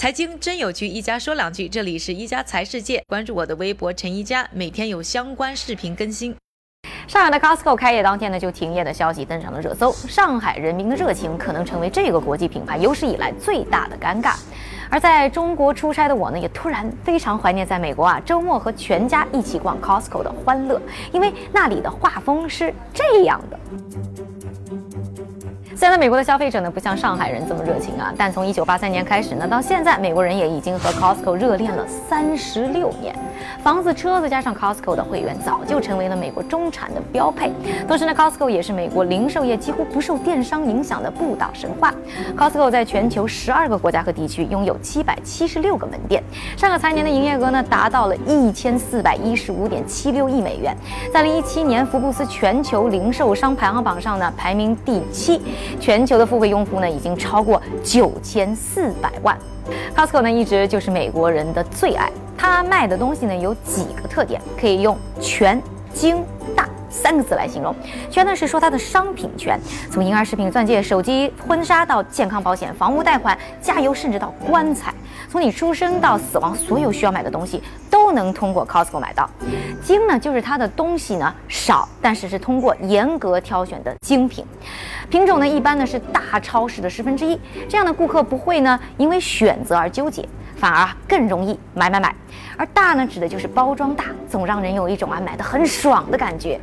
财经真有趣，一家说两句。这里是一家财世界，关注我的微博陈一家，每天有相关视频更新。上海的 Costco 开业当天呢，就停业的消息登上了热搜。上海人民的热情可能成为这个国际品牌有史以来最大的尴尬。而在中国出差的我呢，也突然非常怀念在美国啊周末和全家一起逛 Costco 的欢乐，因为那里的画风是这样的。现在美国的消费者呢不像上海人这么热情啊，但从一九八三年开始呢，到现在，美国人也已经和 Costco 热恋了三十六年。房子、车子加上 Costco 的会员，早就成为了美国中产的标配。同时呢，Costco 也是美国零售业几乎不受电商影响的不倒神话。Costco 在全球十二个国家和地区拥有七百七十六个门店，上个财年的营业额呢达到了一千四百一十五点七六亿美元，在二零一七年福布斯全球零售商排行榜上呢排名第七，全球的付费用户呢已经超过九千四百万。Costco 呢一直就是美国人的最爱。他卖的东西呢有几个特点，可以用全、精、大三个字来形容。全呢是说它的商品全，从婴儿食品、钻戒、手机、婚纱到健康保险、房屋贷款、加油，甚至到棺材，从你出生到死亡，所有需要买的东西不能通过 Costco 买到。精呢就是它的东西呢少，但是是通过严格挑选的精品，品种呢一般呢是大超市的十分之一，这样的顾客不会呢因为选择而纠结。反而更容易买买买，而大呢指的就是包装大，总让人有一种啊买的很爽的感觉。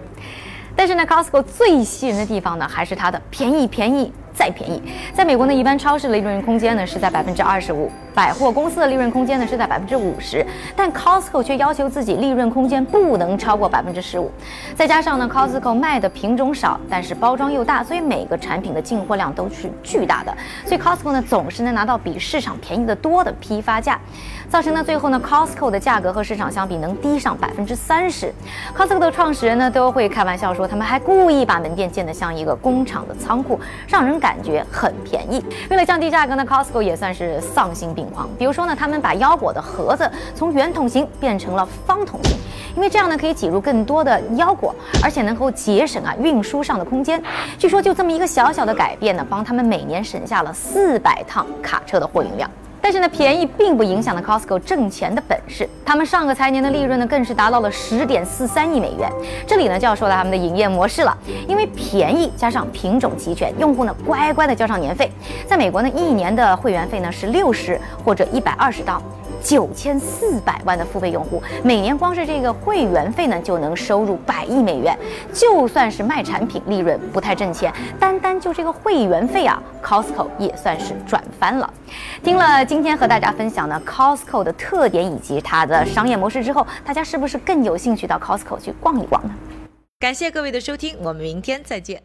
但是呢，Costco 最吸引人的地方呢，还是它的便宜便宜。再便宜，在美国呢，一般超市的利润空间呢是在百分之二十五，百货公司的利润空间呢是在百分之五十，但 Costco 却要求自己利润空间不能超过百分之十五。再加上呢，Costco 卖的品种少，但是包装又大，所以每个产品的进货量都是巨大的，所以 Costco 呢总是能拿到比市场便宜的多的批发价，造成呢最后呢 Costco 的价格和市场相比能低上百分之三十。Costco 的创始人呢都会开玩笑说，他们还故意把门店建得像一个工厂的仓库，让人感。感觉很便宜。为了降低价格呢，Costco 也算是丧心病狂。比如说呢，他们把腰果的盒子从圆筒形变成了方筒形，因为这样呢可以挤入更多的腰果，而且能够节省啊运输上的空间。据说就这么一个小小的改变呢，帮他们每年省下了四百趟卡车的货运量。但是呢，便宜并不影响了 Costco 挣钱的本事。他们上个财年的利润呢，更是达到了十点四三亿美元。这里呢，就要说到他们的营业模式了。因为便宜加上品种齐全，用户呢乖乖的交上年费。在美国呢，一年的会员费呢是六十或者一百二十刀。九千四百万的付费用户，每年光是这个会员费呢，就能收入百亿美元。就算是卖产品，利润不太挣钱，单单就这个会员费啊，Costco 也算是赚翻了。听了今天和大家分享的 Costco 的特点以及它的商业模式之后，大家是不是更有兴趣到 Costco 去逛一逛呢？感谢各位的收听，我们明天再见。